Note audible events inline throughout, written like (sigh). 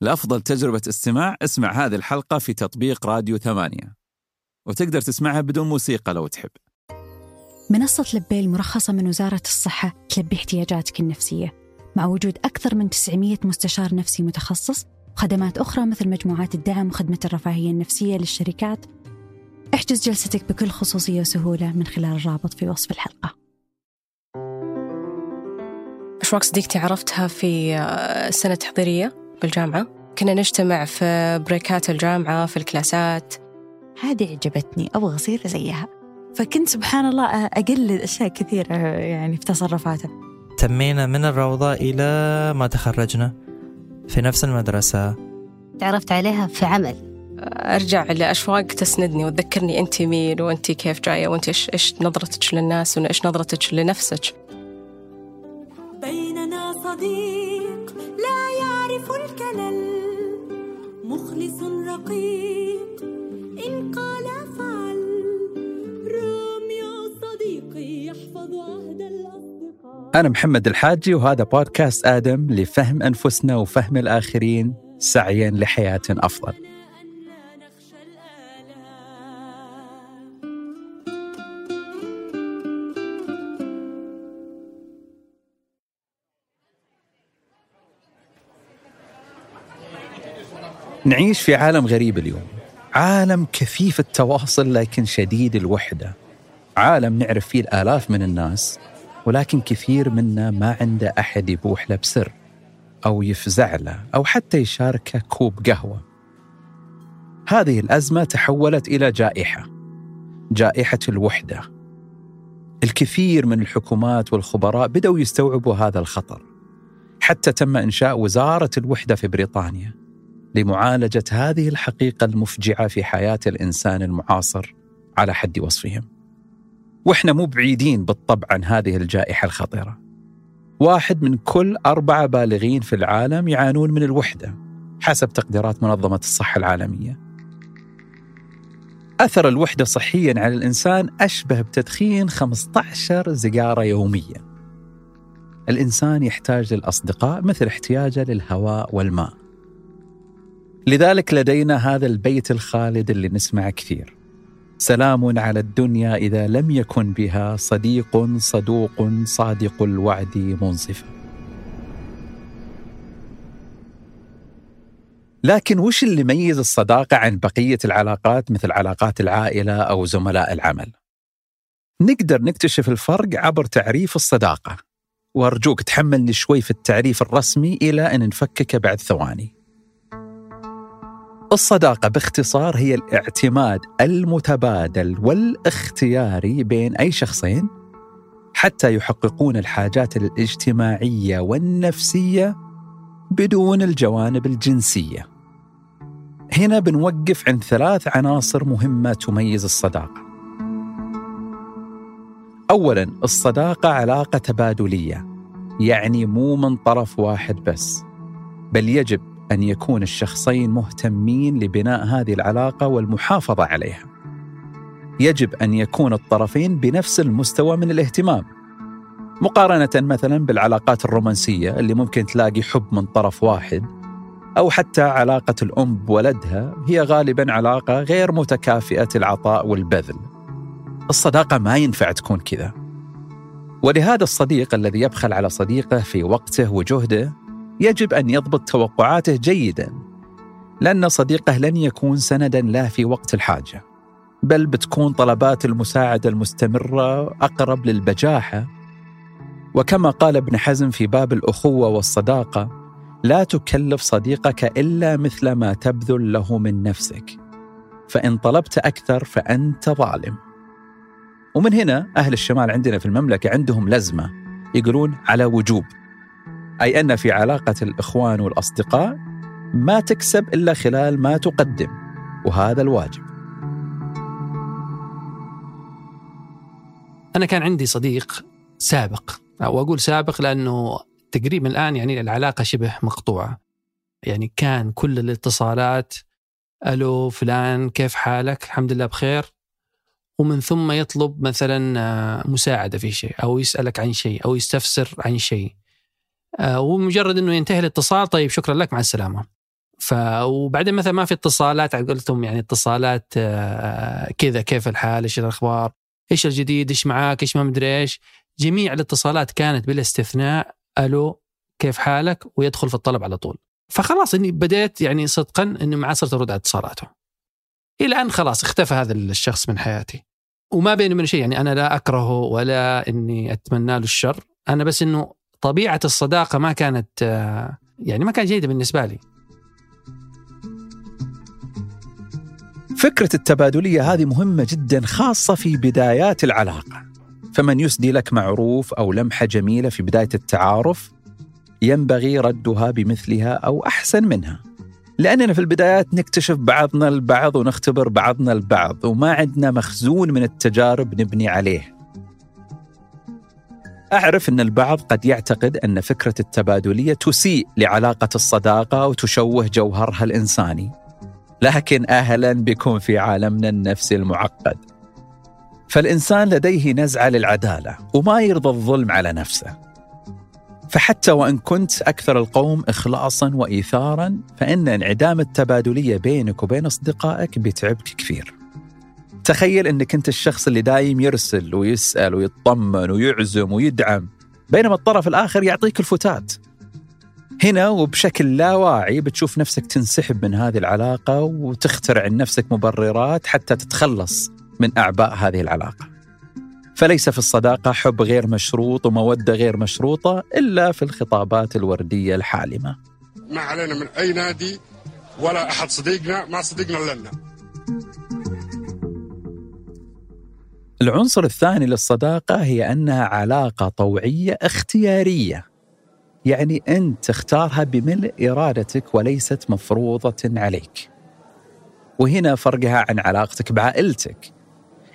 لأفضل تجربة استماع اسمع هذه الحلقة في تطبيق راديو ثمانية. وتقدر تسمعها بدون موسيقى لو تحب. منصة لبي المرخصة من وزارة الصحة تلبي احتياجاتك النفسية. مع وجود أكثر من 900 مستشار نفسي متخصص وخدمات أخرى مثل مجموعات الدعم وخدمة الرفاهية النفسية للشركات احجز جلستك بكل خصوصية وسهولة من خلال الرابط في وصف الحلقة. أشواق صديقتي عرفتها في السنة التحضيرية بالجامعة. كنا نجتمع في بريكات الجامعة في الكلاسات. هذه عجبتني أبغى أصير زيها. فكنت سبحان الله أقلد أشياء كثيرة يعني في تصرفاتها. تمينا من الروضة إلى ما تخرجنا في نفس المدرسة. تعرفت عليها في عمل. أرجع لأشواق تسندني وتذكرني أنت مين وأنت كيف جاية وأنت إيش إيش نظرتك للناس وإيش نظرتك لنفسك. بيننا صديق مخلص رقيق. إن قال فعل صديقي يحفظ عهد الأصدقاء. أنا محمد الحاجي وهذا بودكاست آدم لفهم أنفسنا وفهم الآخرين سعيا لحياة أفضل. نعيش في عالم غريب اليوم. عالم كثيف التواصل لكن شديد الوحدة. عالم نعرف فيه الآلاف من الناس ولكن كثير منا ما عنده أحد يبوح له بسر أو يفزع له أو حتى يشاركه كوب قهوة. هذه الأزمة تحولت إلى جائحة جائحة الوحدة. الكثير من الحكومات والخبراء بدأوا يستوعبوا هذا الخطر. حتى تم إنشاء وزارة الوحدة في بريطانيا. لمعالجة هذه الحقيقة المفجعة في حياة الإنسان المعاصر على حد وصفهم. وإحنا مو بعيدين بالطبع عن هذه الجائحة الخطيرة. واحد من كل أربعة بالغين في العالم يعانون من الوحدة حسب تقديرات منظمة الصحة العالمية. أثر الوحدة صحيا على الإنسان أشبه بتدخين 15 سيجارة يوميا. الإنسان يحتاج للأصدقاء مثل احتياجه للهواء والماء. لذلك لدينا هذا البيت الخالد اللي نسمعه كثير. سلام على الدنيا إذا لم يكن بها صديق صدوق صادق الوعد منصفا. لكن وش اللي يميز الصداقة عن بقية العلاقات مثل علاقات العائلة أو زملاء العمل؟ نقدر نكتشف الفرق عبر تعريف الصداقة. وأرجوك تحملني شوي في التعريف الرسمي إلى أن نفكك بعد ثواني. الصداقة باختصار هي الاعتماد المتبادل والاختياري بين أي شخصين حتى يحققون الحاجات الاجتماعية والنفسية بدون الجوانب الجنسية. هنا بنوقف عند ثلاث عناصر مهمة تميز الصداقة. أولاً الصداقة علاقة تبادلية، يعني مو من طرف واحد بس، بل يجب أن يكون الشخصين مهتمين لبناء هذه العلاقة والمحافظة عليها. يجب أن يكون الطرفين بنفس المستوى من الاهتمام. مقارنة مثلا بالعلاقات الرومانسية اللي ممكن تلاقي حب من طرف واحد أو حتى علاقة الأم بولدها هي غالبا علاقة غير متكافئة العطاء والبذل. الصداقة ما ينفع تكون كذا. ولهذا الصديق الذي يبخل على صديقه في وقته وجهده يجب أن يضبط توقعاته جيدا لأن صديقه لن يكون سندا له في وقت الحاجة بل بتكون طلبات المساعدة المستمرة أقرب للبجاحة. وكما قال ابن حزم في باب الأخوة والصداقة لا تكلف صديقك إلا مثل ما تبذل له من نفسك فإن طلبت أكثر فأنت ظالم. ومن هنا أهل الشمال عندنا في المملكة عندهم لزمة يقولون على وجوب. أي أن في علاقة الإخوان والأصدقاء ما تكسب إلا خلال ما تقدم وهذا الواجب. أنا كان عندي صديق سابق أو أقول سابق لأنه تقريبا الآن يعني العلاقة شبه مقطوعة. يعني كان كل الاتصالات ألو فلان كيف حالك؟ الحمد لله بخير. ومن ثم يطلب مثلا مساعدة في شيء أو يسألك عن شيء أو يستفسر عن شيء. ومجرد إنه ينتهي الاتصال طيب شكرا لك مع السلامة. ف وبعدين مثلا ما في اتصالات قلتم يعني اتصالات آه، كذا كيف الحال إيش الأخبار إيش الجديد إيش معاك إيش ما مدري إيش. جميع الاتصالات كانت بلا استثناء ألو كيف حالك؟ ويدخل في الطلب على طول. فخلاص إني بديت يعني صدقا اني ما صرت أرد على اتصالاته. إلى أن خلاص اختفى هذا الشخص من حياتي. وما بيني من شيء يعني أنا لا أكرهه ولا إني أتمنى له الشر. أنا بس إنه طبيعة الصداقة ما كانت آه، يعني ما كانت جيدة بالنسبة لي. فكرة التبادلية هذه مهمة جدا خاصة في بدايات العلاقة. فمن يسدي لك معروف أو لمحة جميلة في بداية التعارف ينبغي ردها بمثلها أو أحسن منها. لأننا في البدايات نكتشف بعضنا البعض ونختبر بعضنا البعض وما عندنا مخزون من التجارب نبني عليه. أعرف أن البعض قد يعتقد أن فكرة التبادلية تسيء لعلاقة الصداقة وتشوه جوهرها الإنساني. لكن أهلا بكم في عالمنا النفسي المعقد. فالإنسان لديه نزعة للعدالة وما يرضى الظلم على نفسه. فحتى وإن كنت أكثر القوم اخلاصا وايثارا فإن انعدام التبادلية بينك وبين أصدقائك بيتعبك كثير. تخيل إنك أنت الشخص اللي دايم يرسل ويسأل ويطمن ويعزم ويدعم بينما الطرف الآخر يعطيك الفتات. هنا وبشكل لا واعي بتشوف نفسك تنسحب من هذه العلاقة وتخترع لنفسك مبررات حتى تتخلص من أعباء هذه العلاقة. فليس في الصداقة حب غير مشروط ومودة غير مشروطة إلا في الخطابات الوردية الحالمة ما علينا من أي نادي ولا أحد صديقنا ما صديقنا لنا العنصر الثاني للصداقة هي أنها علاقة طوعية اختيارية. يعني أنت تختارها بملء إرادتك وليست مفروضة عليك. وهنا فرقها عن علاقتك بعائلتك.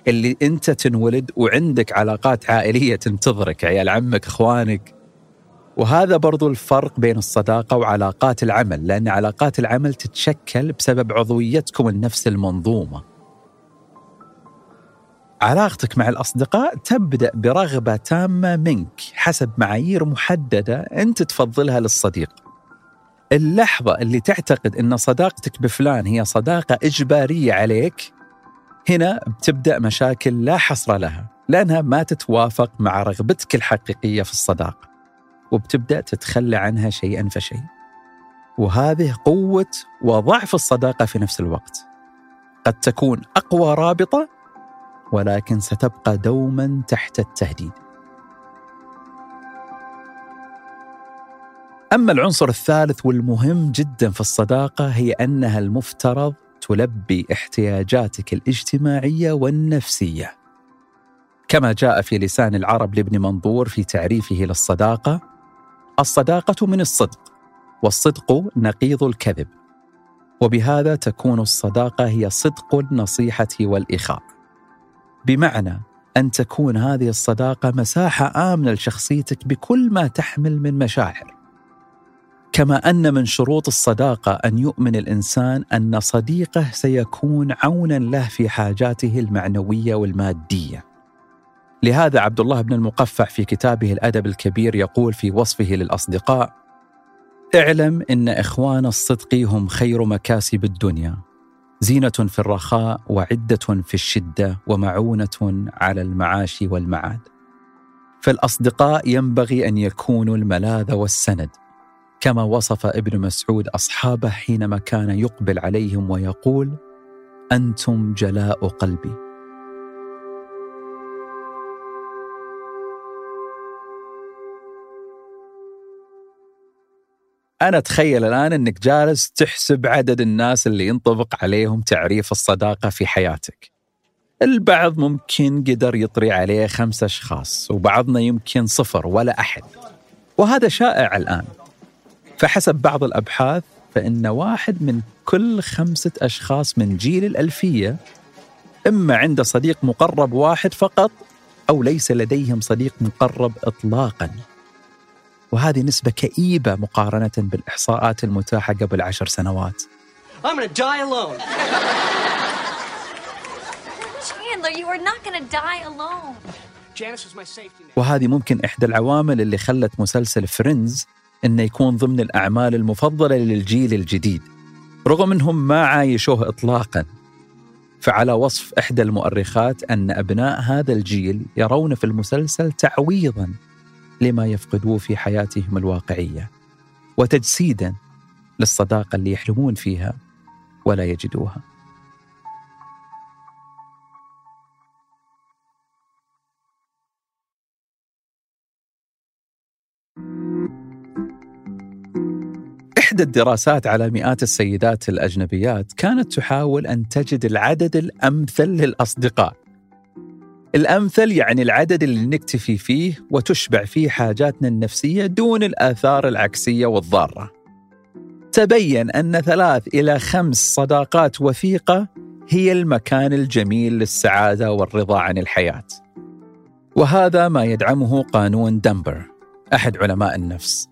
اللي أنت تنولد وعندك علاقات عائلية تنتظرك عيال عمك إخوانك. وهذا برضو الفرق بين الصداقة وعلاقات العمل لأن علاقات العمل تتشكل بسبب عضويتكم النفس المنظومة. علاقتك مع الأصدقاء تبدأ برغبة تامة منك حسب معايير محددة أنت تفضلها للصديق. اللحظة اللي تعتقد إن صداقتك بفلان هي صداقة إجبارية عليك هنا بتبدأ مشاكل لا حصر لها لأنها ما تتوافق مع رغبتك الحقيقية في الصداقه وبتبدأ تتخلى عنها شيئا فشيء. وهذه قوة وضعف الصداقة في نفس الوقت. قد تكون أقوى رابطة ولكن ستبقى دوما تحت التهديد أما العنصر الثالث والمهم جدا في الصداقة هي أنها المفترض تلبي احتياجاتك الاجتماعية والنفسية. كما جاء في لسان العرب لابن منظور في تعريفه للصداقة: الصداقة من الصدق، والصدق نقيض الكذب. وبهذا تكون الصداقة هي صدق النصيحة والإخاء. بمعنى أن تكون هذه الصداقة مساحة آمنة لشخصيتك بكل ما تحمل من مشاعر. كما أن من شروط الصداقة أن يؤمن الإنسان أن صديقه سيكون عونا له في حاجاته المعنوية والمادية. لهذا عبد الله بن المقفع في كتابه الأدب الكبير يقول في وصفه للأصدقاء: اعلم إن إخوان الصدق هم خير مكاسب الدنيا، زينة في الرخاء وعدة في الشدة ومعونة على المعاش والمعاد. فالاصدقاء ينبغي أن يكونوا الملاذ والسند كما وصف ابن مسعود أصحابه حينما كان يقبل عليهم ويقول أنتم جلاء قلبي أنا أتخيل الآن أنك جالس تحسب عدد الناس اللي ينطبق عليهم تعريف الصداقة في حياتك. البعض ممكن قدر يطري عليه خمسة أشخاص وبعضنا يمكن صفر ولا أحد. وهذا شائع الآن. فحسب بعض الأبحاث فإن واحد من كل خمسة أشخاص من جيل الألفية إما عنده صديق مقرب واحد فقط أو ليس لديهم صديق مقرب اطلاقا. وهذه نسبة كئيبة مقارنة بالإحصاءات المتاحة قبل عشر سنوات. I'm gonna die alone. Chandler, you are not gonna die alone. وهذه ممكن إحدى العوامل اللي خلت مسلسل فريندز إنه يكون ضمن الأعمال المفضلة للجيل الجديد رغم أنهم ما عايشوه إطلاقا فعلى وصف إحدى المؤرخات أن أبناء هذا الجيل يرون في المسلسل تعويضا لما يفقدوه في حياتهم الواقعية وتجسيدا للصداقة اللي يحلمون فيها ولا يجدوها. إحدى الدراسات على مئات السيدات الأجنبيات كانت تحاول أن تجد العدد الأمثل للأصدقاء. الأمثل يعني العدد اللي نكتفي فيه وتشبع فيه حاجاتنا النفسية دون الآثار العكسية والضارة. تبين أن ثلاث إلى خمس صداقات وثيقة هي المكان الجميل للسعادة والرضا عن الحياة. وهذا ما يدعمه قانون دمبر أحد علماء النفس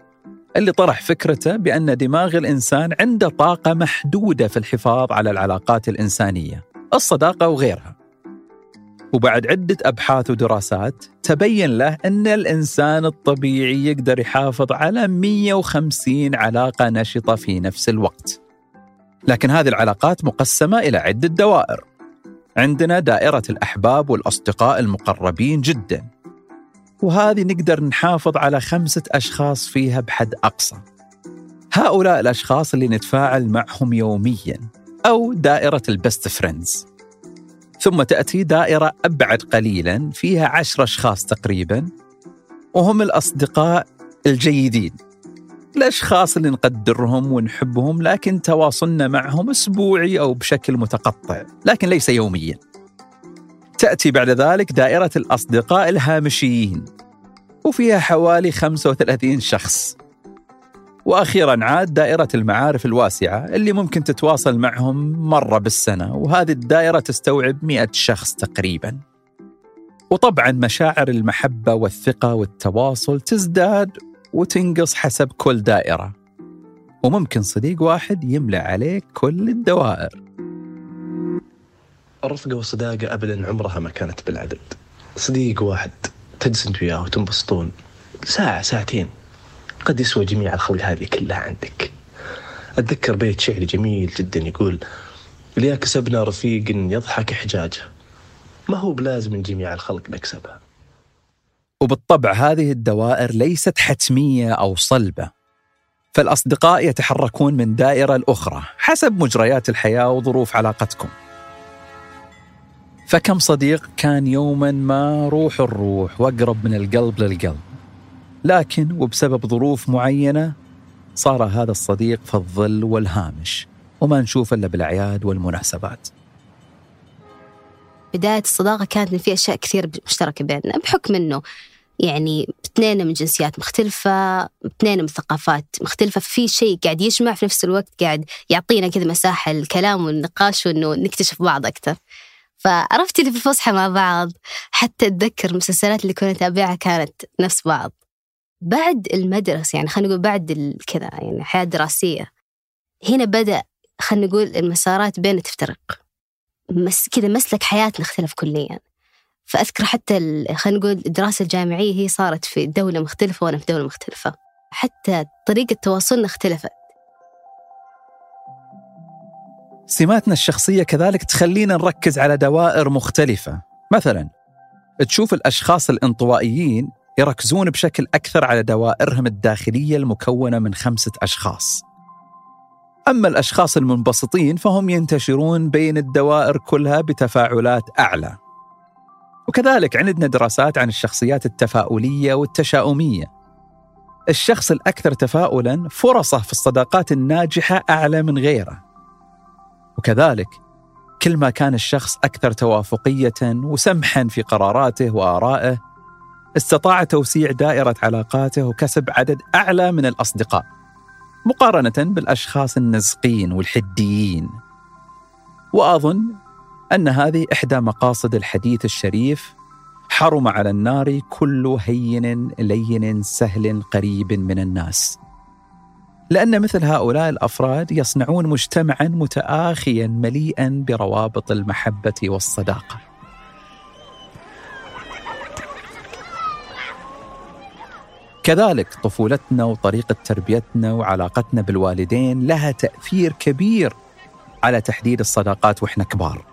اللي طرح فكرته بأن دماغ الإنسان عنده طاقة محدودة في الحفاظ على العلاقات الإنسانية الصداقة وغيرها. وبعد عدة أبحاث ودراسات تبين له أن الإنسان الطبيعي يقدر يحافظ على 150 علاقة نشطة في نفس الوقت. لكن هذه العلاقات مقسمة إلى عدة دوائر. عندنا دائرة الأحباب والأصدقاء المقربين جدا. وهذه نقدر نحافظ على خمسة أشخاص فيها بحد أقصى. هؤلاء الأشخاص اللي نتفاعل معهم يوميا أو دائرة البست فريندز. ثم تأتي دائرة أبعد قليلا فيها عشر أشخاص تقريبا وهم الأصدقاء الجيدين. الأشخاص اللي نقدرهم ونحبهم لكن تواصلنا معهم أسبوعي أو بشكل متقطع لكن ليس يوميا. تأتي بعد ذلك دائرة الأصدقاء الهامشيين وفيها حوالي 35 شخص. وأخيرا عاد دائرة المعارف الواسعة اللي ممكن تتواصل معهم مرة بالسنة وهذه الدائرة تستوعب 100 شخص تقريبا. وطبعا مشاعر المحبة والثقة والتواصل تزداد وتنقص حسب كل دائرة. وممكن صديق واحد يملأ عليك كل الدوائر. الرفقة والصداقة أبدا عمرها ما كانت بالعدد صديق واحد تجلس أنت وياه وتنبسطون ساعة ساعتين قد يسوى جميع الخلق هذه كلها عندك. أتذكر بيت شعري جميل جدا يقول ليا كسبنا رفيق يضحك إحجاجه ما هو بلازم جميع الخلق نكسبها. وبالطبع هذه الدوائر ليست حتمية أو صلبة فالأصدقاء يتحركون من دائرة لأخرى حسب مجريات الحياة وظروف علاقتكم. فكم صديق كان يوما ما روح الروح وأقرب من القلب للقلب؟ لكن وبسبب ظروف معينة صار هذا الصديق في الظل والهامش وما نشوفه إلا بالأعياد والمناسبات. بداية الصداقة كانت في أشياء كثير مشتركة بيننا بحكم إنه يعني اثنين من جنسيات مختلفة اثنين من ثقافات مختلفة في شيء قاعد يجمع في نفس الوقت قاعد يعطينا كذا مساحة للكلام والنقاش وإنه نكتشف بعض أكثر. فعرفت اللي في الفسحة مع بعض حتى أتذكر المسلسلات اللي كنا نتابعها كانت نفس بعض. بعد المدرسة يعني خلينا نقول بعد كذا يعني الحياة الدراسية هنا بدأ خلينا نقول المسارات بيننا تفترق. مس كذا مسلك حياتنا اختلف كليا. فأذكر حتى خلينا نقول الدراسة الجامعية هي صارت في دولة مختلفة وأنا في دولة مختلفة. حتى طريقة تواصلنا اختلفت. سماتنا الشخصية كذلك تخلينا نركز على دوائر مختلفة. مثلا تشوف الأشخاص الانطوائيين يركزون بشكل أكثر على دوائرهم الداخلية المكونة من خمسة أشخاص. أما الأشخاص المنبسطين فهم ينتشرون بين الدوائر كلها بتفاعلات أعلى. وكذلك عندنا دراسات عن الشخصيات التفاؤلية والتشاؤمية. الشخص الأكثر تفاؤلا فرصه في الصداقات الناجحة أعلى من غيره. وكذلك كل ما كان الشخص أكثر توافقية وسمحا في قراراته وآرائه استطاع توسيع دائرة علاقاته وكسب عدد أعلى من الأصدقاء مقارنة بالأشخاص النزقين والحديين وأظن أن هذه إحدى مقاصد الحديث الشريف حرم على النار كل هين لين سهل قريب من الناس لأن مثل هؤلاء الأفراد يصنعون مجتمعا متآخيا مليئا بروابط المحبة والصداقة. كذلك طفولتنا وطريقة تربيتنا وعلاقتنا بالوالدين لها تأثير كبير على تحديد الصداقات وإحنا كبار.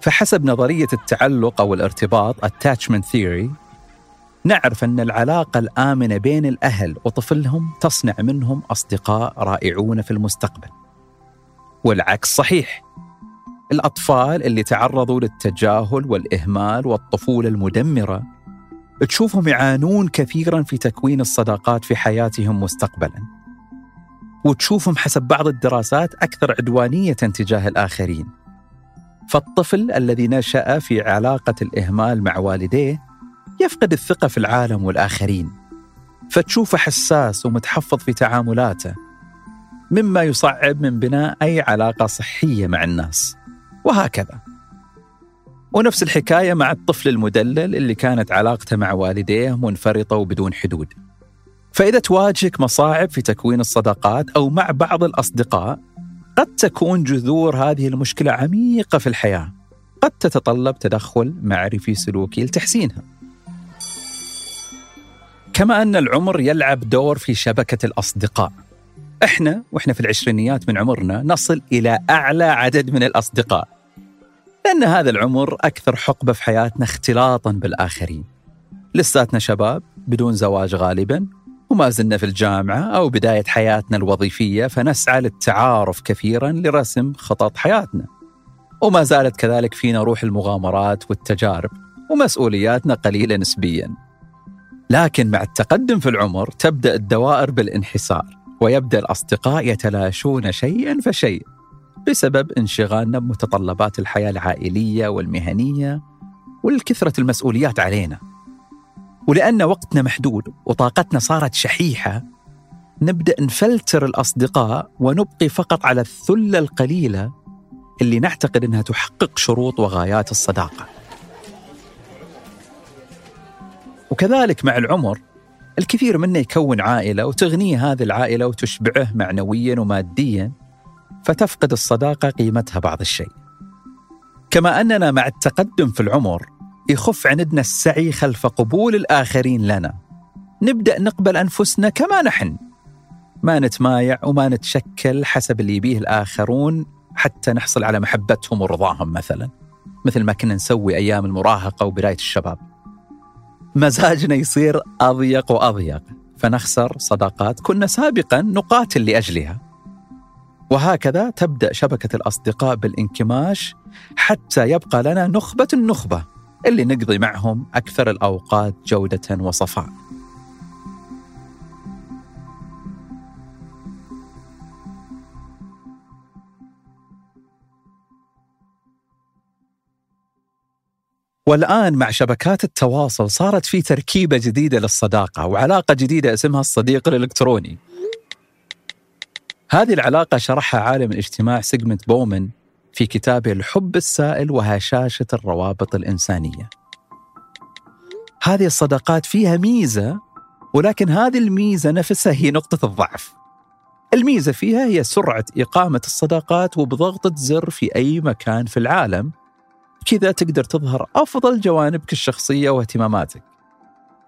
فحسب نظرية التعلق أو الارتباط attachment theory نعرف أن العلاقة الآمنة بين الأهل وطفلهم تصنع منهم أصدقاء رائعون في المستقبل. والعكس صحيح. الأطفال اللي تعرضوا للتجاهل والإهمال والطفولة المدمرة تشوفهم يعانون كثيرا في تكوين الصداقات في حياتهم مستقبلا. وتشوفهم حسب بعض الدراسات أكثر عدوانية تجاه الآخرين. فالطفل الذي نشأ في علاقة الإهمال مع والديه يفقد الثقة في العالم والآخرين فتشوفه حساس ومتحفظ في تعاملاته مما يصعب من بناء أي علاقة صحية مع الناس وهكذا ونفس الحكاية مع الطفل المدلل اللي كانت علاقته مع والديه منفرطة وبدون حدود. فإذا تواجهك مصاعب في تكوين الصداقات أو مع بعض الأصدقاء قد تكون جذور هذه المشكلة عميقة في الحياة. قد تتطلب تدخل معرفي سلوكي لتحسينها. كما أن العمر يلعب دور في شبكة الأصدقاء. إحنا وإحنا في العشرينيات من عمرنا نصل إلى أعلى عدد من الأصدقاء. لأن هذا العمر أكثر حقبة في حياتنا اختلاطا بالآخرين. لساتنا شباب بدون زواج غالبا وما زلنا في الجامعة أو بداية حياتنا الوظيفية فنسعى للتعارف كثيرا لرسم خطط حياتنا. وما زالت كذلك فينا روح المغامرات والتجارب ومسؤولياتنا قليلة نسبيا. لكن مع التقدم في العمر تبدأ الدوائر بالانحسار ويبدأ الأصدقاء يتلاشون شيئا فشيء بسبب انشغالنا بمتطلبات الحياة العائلية والمهنية والكثرة المسؤوليات علينا. ولأن وقتنا محدود وطاقتنا صارت شحيحة نبدأ نفلتر الأصدقاء ونبقي فقط على الثلة القليلة اللي نعتقد أنها تحقق شروط وغايات الصداقة. وكذلك مع العمر الكثير منا يكون عائلة وتغنيه هذه العائلة وتشبعه معنويا وماديا. فتفقد الصداقة قيمتها بعض الشيء. كما أننا مع التقدم في العمر يخف عندنا السعي خلف قبول الآخرين لنا. نبدأ نقبل أنفسنا كما نحن. ما نتمايع وما نتشكل حسب اللي يبيه الآخرون حتى نحصل على محبتهم ورضاهم مثلا. مثل ما كنا نسوي أيام المراهقة وبداية الشباب. مزاجنا يصير أضيق وأضيق. فنخسر صداقات كنا سابقا نقاتل لأجلها. وهكذا تبدأ شبكة الأصدقاء بالانكماش حتى يبقى لنا نخبة النخبة اللي نقضي معهم أكثر الأوقات جودة وصفاء. والآن مع شبكات التواصل صارت في تركيبة جديدة للصداقة وعلاقة جديدة اسمها الصديق الإلكتروني. هذه العلاقة شرحها عالم الاجتماع سيجمنت بومن في كتابه الحب السائل وهشاشة الروابط الإنسانية. هذه الصداقات فيها ميزة ولكن هذه الميزة نفسها هي نقطة الضعف. الميزة فيها هي سرعة إقامة الصداقات وبضغطة زر في أي مكان في العالم. كذا تقدر تظهر أفضل جوانبك الشخصية واهتماماتك.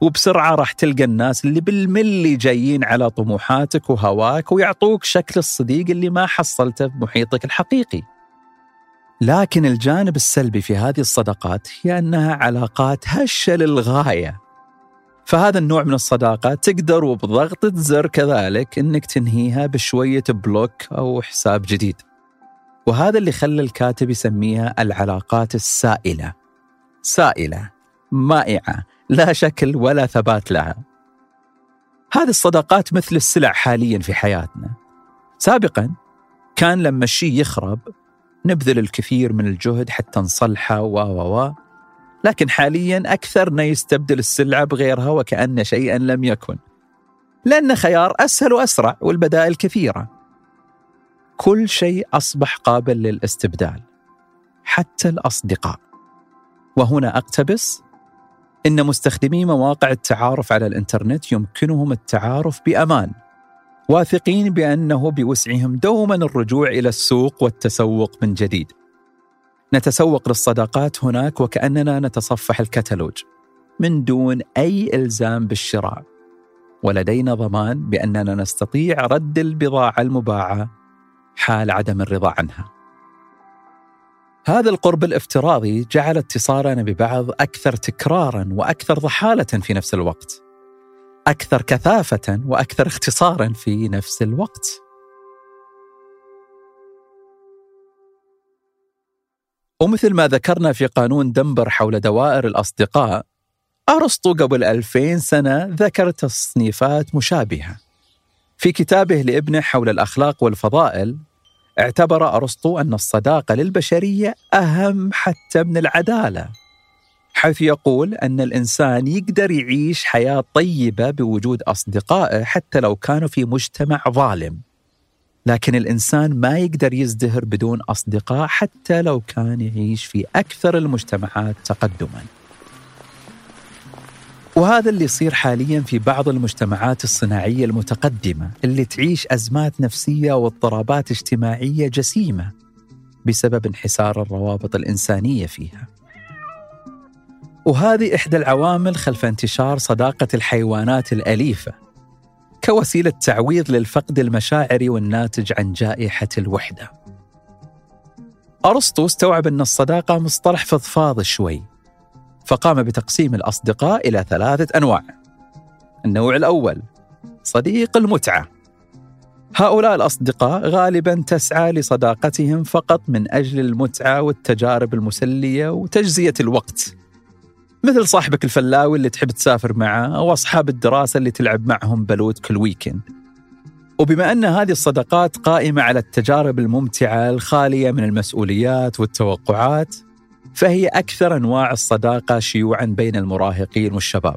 وبسرعة راح تلقى الناس اللي بالملي جايين على طموحاتك وهواك ويعطوك شكل الصديق اللي ما حصلته بمحيطك الحقيقي. لكن الجانب السلبي في هذه الصداقات هي أنها علاقات هشة للغاية. فهذا النوع من الصداقة تقدر وبضغطة زر كذلك أنك تنهيها بشوية بلوك أو حساب جديد. وهذا اللي خلى الكاتب يسميها العلاقات السائلة. سائلة مائعة لا شكل ولا ثبات لها. هذه الصداقات مثل السلع حاليا في حياتنا. سابقا كان لما الشيء يخرب نبذل الكثير من الجهد حتى نصلحه و و و لكن حاليا أكثرنا يستبدل السلعة بغيرها وكأن شيئا لم يكن لأن خيار أسهل وأسرع والبدائل كثيرة. كل شيء أصبح قابل للاستبدال حتى الأصدقاء. وهنا أقتبس إن مستخدمي مواقع التعارف على الإنترنت يمكنهم التعارف بأمان واثقين بأنه بوسعهم دوما الرجوع إلى السوق والتسوق من جديد نتسوق للصداقات هناك وكأننا نتصفح الكتالوج من دون أي إلزام بالشراء ولدينا ضمان بأننا نستطيع رد البضاعة المباعة حال عدم الرضا عنها. هذا القرب الافتراضي جعل اتصالنا ببعض أكثر تكرارا وأكثر ضحالة في نفس الوقت. أكثر كثافة وأكثر اختصارا في نفس الوقت. ومثل ما ذكرنا في قانون دنبر حول دوائر الأصدقاء أرسطو قبل ألفين سنة ذكر تصنيفات مشابهة في كتابه لابنه حول الأخلاق والفضائل اعتبر أرسطو أن الصداقة للبشرية أهم حتى من العدالة حيث يقول أن الإنسان يقدر يعيش حياة طيبة بوجود أصدقائه حتى لو كانوا في مجتمع ظالم. لكن الإنسان ما يقدر يزدهر بدون أصدقاء حتى لو كان يعيش في أكثر المجتمعات تقدماً. وهذا اللي يصير حاليا في بعض المجتمعات الصناعية المتقدمة اللي تعيش أزمات نفسية واضطرابات اجتماعية جسيمة بسبب انحسار الروابط الإنسانية فيها. وهذه إحدى العوامل خلف انتشار صداقة الحيوانات الأليفة كوسيلة تعويض للفقد المشاعري والناتج عن جائحة الوحدة. أرسطو استوعب أن الصداقة مصطلح فضفاض شوي فقام بتقسيم الأصدقاء إلى ثلاثة أنواع. النوع الأول صديق المتعة. هؤلاء الأصدقاء غالبا تسعى لصداقتهم فقط من أجل المتعة والتجارب المسلية وتجزية الوقت. مثل صاحبك الفلاوي اللي تحب تسافر معه أو أصحاب الدراسة اللي تلعب معهم بلوت كل ويكند وبما أن هذه الصداقات قائمة على التجارب الممتعة الخالية من المسؤوليات والتوقعات فهي أكثر أنواع الصداقة شيوعا بين المراهقين والشباب.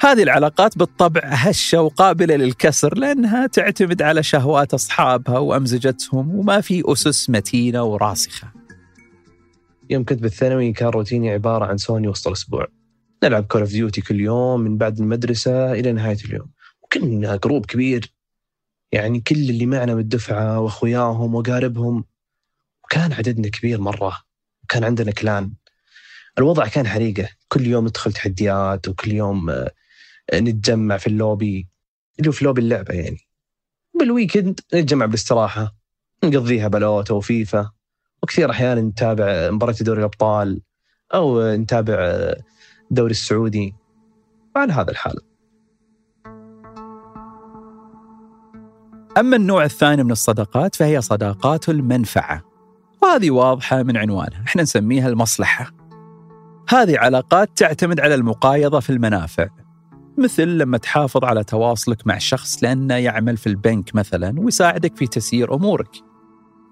هذه العلاقات بالطبع هشة وقابلة للكسر لأنها تعتمد على شهوات أصحابها وأمزجتهم وما في أسس متينة وراسخة. يوم كنت بالثانوي كان روتيني عبارة عن سوني وسط الأسبوع. نلعب Call of Duty كل يوم من بعد المدرسة إلى نهاية اليوم. وكنا group كبير. يعني كل اللي معنا بالدفعة وأخوياهم وقاربهم. وكان عددنا كبير مرة. كان عندنا clan. الوضع كان حريقة. كل يوم ندخل تحديات وكل يوم آه، نتجمع في اللوبي. اللي هو في لوبي اللعبة يعني. بال weekend نتجمع بالاستراحة نقضيها بلوت وفيفا. وكثير أحيانا نتابع مباراة دوري الأبطال أو نتابع آه، الدوري السعودي. وعلى هذا الحال. أما النوع الثاني من الصداقات فهي صداقات المنفعة. وهذه واضحة من عنوانها. إحنا نسميها المصلحة. هذه علاقات تعتمد على المقايضة في المنافع. مثل لما تحافظ على تواصلك مع شخص لأنه يعمل في البنك مثلا ويساعدك في تسيير أمورك.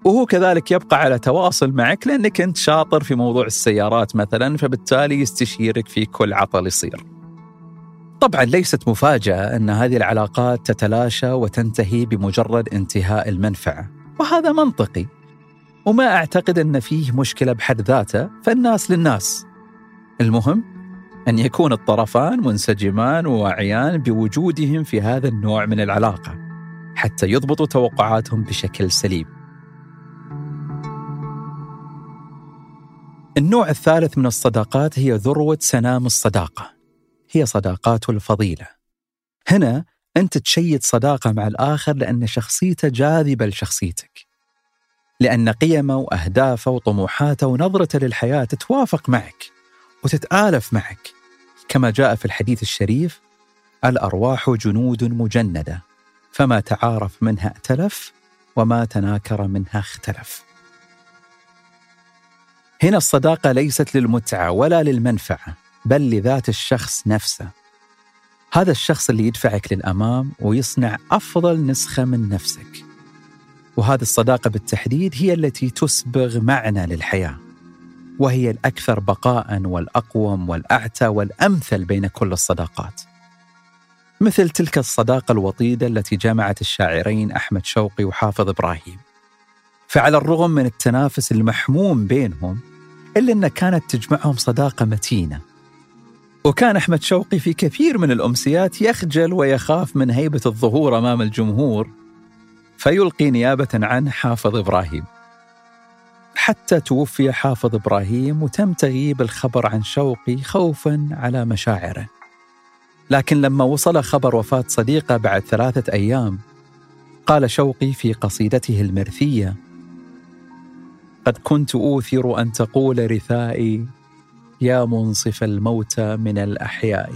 وهو كذلك يبقى على تواصل معك لأنك أنت شاطر في موضوع السيارات مثلا فبالتالي يستشيرك في كل عطل يصير. طبعا ليست مفاجأة أن هذه العلاقات تتلاشى وتنتهي بمجرد انتهاء المنفعة وهذا منطقي. وما أعتقد أن فيه مشكلة بحد ذاته فالناس للناس. المهم أن يكون الطرفان منسجمان وواعيان بوجودهم في هذا النوع من العلاقة حتى يضبطوا توقعاتهم بشكل سليم. النوع الثالث من الصداقات هي ذروة سنام الصداقة هي صداقات الفضيلة. هنا أنت تشيد صداقة مع الآخر لأن شخصيته جاذبة لشخصيتك. لأن قيمه وأهدافه وطموحاته ونظرته للحياة تتوافق معك وتتآلف معك. كما جاء في الحديث الشريف الأرواح جنود مجندة فما تعارف منها ائتلف وما تناكر منها اختلف. هنا الصداقة ليست للمتعة ولا للمنفعة بل لذات الشخص نفسه. هذا الشخص اللي يدفعك للأمام ويصنع أفضل نسخة من نفسك. وهذه الصداقة بالتحديد هي التي تسبغ معنى للحياة وهي الأكثر بقاء والأقوم والأعتى والأمثل بين كل الصداقات. مثل تلك الصداقة الوطيدة التي جمعت الشاعرين أحمد شوقي وحافظ إبراهيم. فعلى الرغم من التنافس المحموم بينهم إلا أن كانت تجمعهم صداقة متينة. وكان أحمد شوقي في كثير من الأمسيات يخجل ويخاف من هيبة الظهور أمام الجمهور فيلقي نيابة عنه حافظ إبراهيم. حتى توفي حافظ إبراهيم وتم تغييب الخبر عن شوقي خوفا على مشاعره. لكن لما وصل خبر وفاة صديقه بعد ثلاثة أيام قال شوقي في قصيدته المرثية قد كنت أوثر أن تقول رثائي يا منصف الموتى من الأحياء.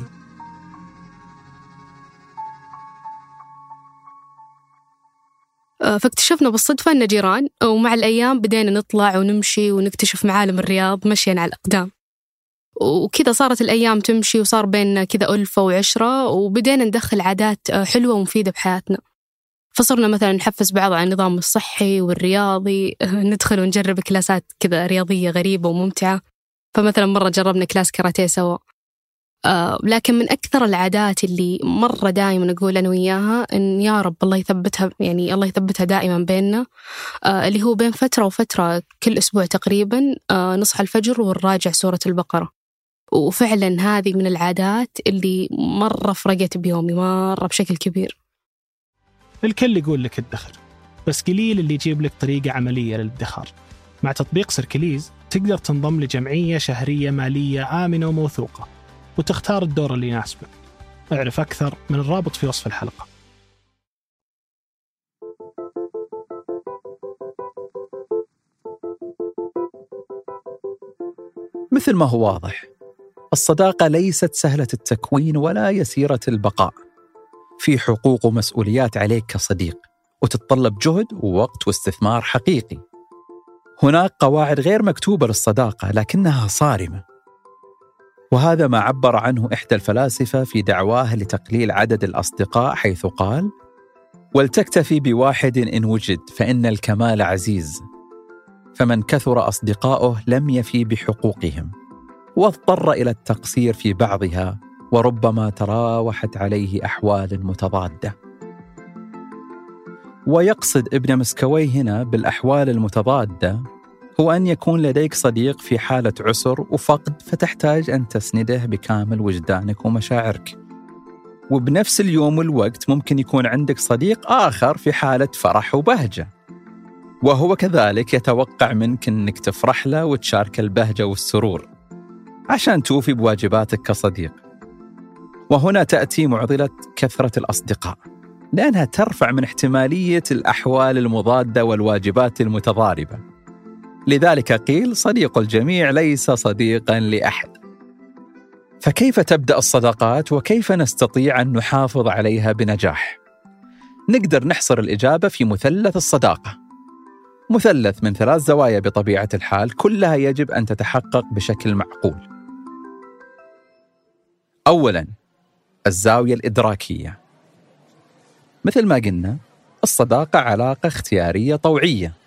فاكتشفنا بالصدفة أن جيران ومع الأيام بدينا نطلع ونمشي ونكتشف معالم الرياض مشيا على الأقدام. وكذا صارت الأيام تمشي وصار بيننا كذا ألفة وعشرة وبدينا ندخل عادات آه، حلوة ومفيدة بحياتنا. فصرنا مثلا نحفز بعض على النظام الصحي والرياضي ندخل ونجرب كلاسات كذا رياضية غريبة وممتعة. فمثلا مرة جربنا كلاس كاراتيه سوا. آه لكن من أكثر العادات اللي مرة دائما أقول أنا وياها إن يا رب الله يثبتها يعني الله يثبتها دائما بيننا آه اللي هو بين فترة وفترة كل أسبوع تقريبا آه نصحى الفجر ونراجع سورة البقرة. وفعلا هذه من العادات اللي مرة فرقت بيومي مرة بشكل كبير. الكل يقول لك ادخر بس قليل اللي يجيب لك طريقة عملية للادخار. مع تطبيق سيركليز تقدر تنضم لجمعية شهرية مالية آمنة وموثوقة. وتختار الدور اللي يناسبك أعرف أكثر من الرابط في وصف الحلقة. مثل ما هو واضح الصداقة ليست سهلة التكوين ولا يسيرة البقاء. في حقوق ومسؤوليات عليك كصديق وتتطلب جهد ووقت واستثمار حقيقي. هناك قواعد غير مكتوبة للصداقة لكنها صارمة. وهذا ما عبر عنه إحدى الفلاسفة في دعواه لتقليل عدد الأصدقاء حيث قال ولتكتفي بواحد إن وجد فإن الكمال عزيز. فمن كثر أصدقاؤه لم يفي بحقوقهم. واضطر إلى التقصير في بعضها وربما تراوحت عليه أحوال متضادة. ويقصد ابن مسكوي هنا بالأحوال المتضادة هو أن يكون لديك صديق في حالة عسر وفقد فتحتاج أن تسنده بكامل وجدانك ومشاعرك. وبنفس اليوم والوقت ممكن يكون عندك صديق آخر في حالة فرح وبهجة. وهو كذلك يتوقع منك أنك تفرح له وتشارك البهجة والسرور عشان توفي بواجباتك كصديق. وهنا تأتي معضلة كثرة الأصدقاء لأنها ترفع من احتمالية الأحوال المضادة والواجبات المتضاربة. لذلك قيل صديق الجميع ليس صديقا لأحد. فكيف تبدأ الصداقات وكيف نستطيع أن نحافظ عليها بنجاح؟ نقدر نحصر الإجابة في مثلث الصداقة. مثلث من ثلاث زوايا بطبيعة الحال كلها يجب أن تتحقق بشكل معقول. أولا الزاوية الإدراكية. مثل ما قلنا الصداقة علاقة اختيارية طوعية.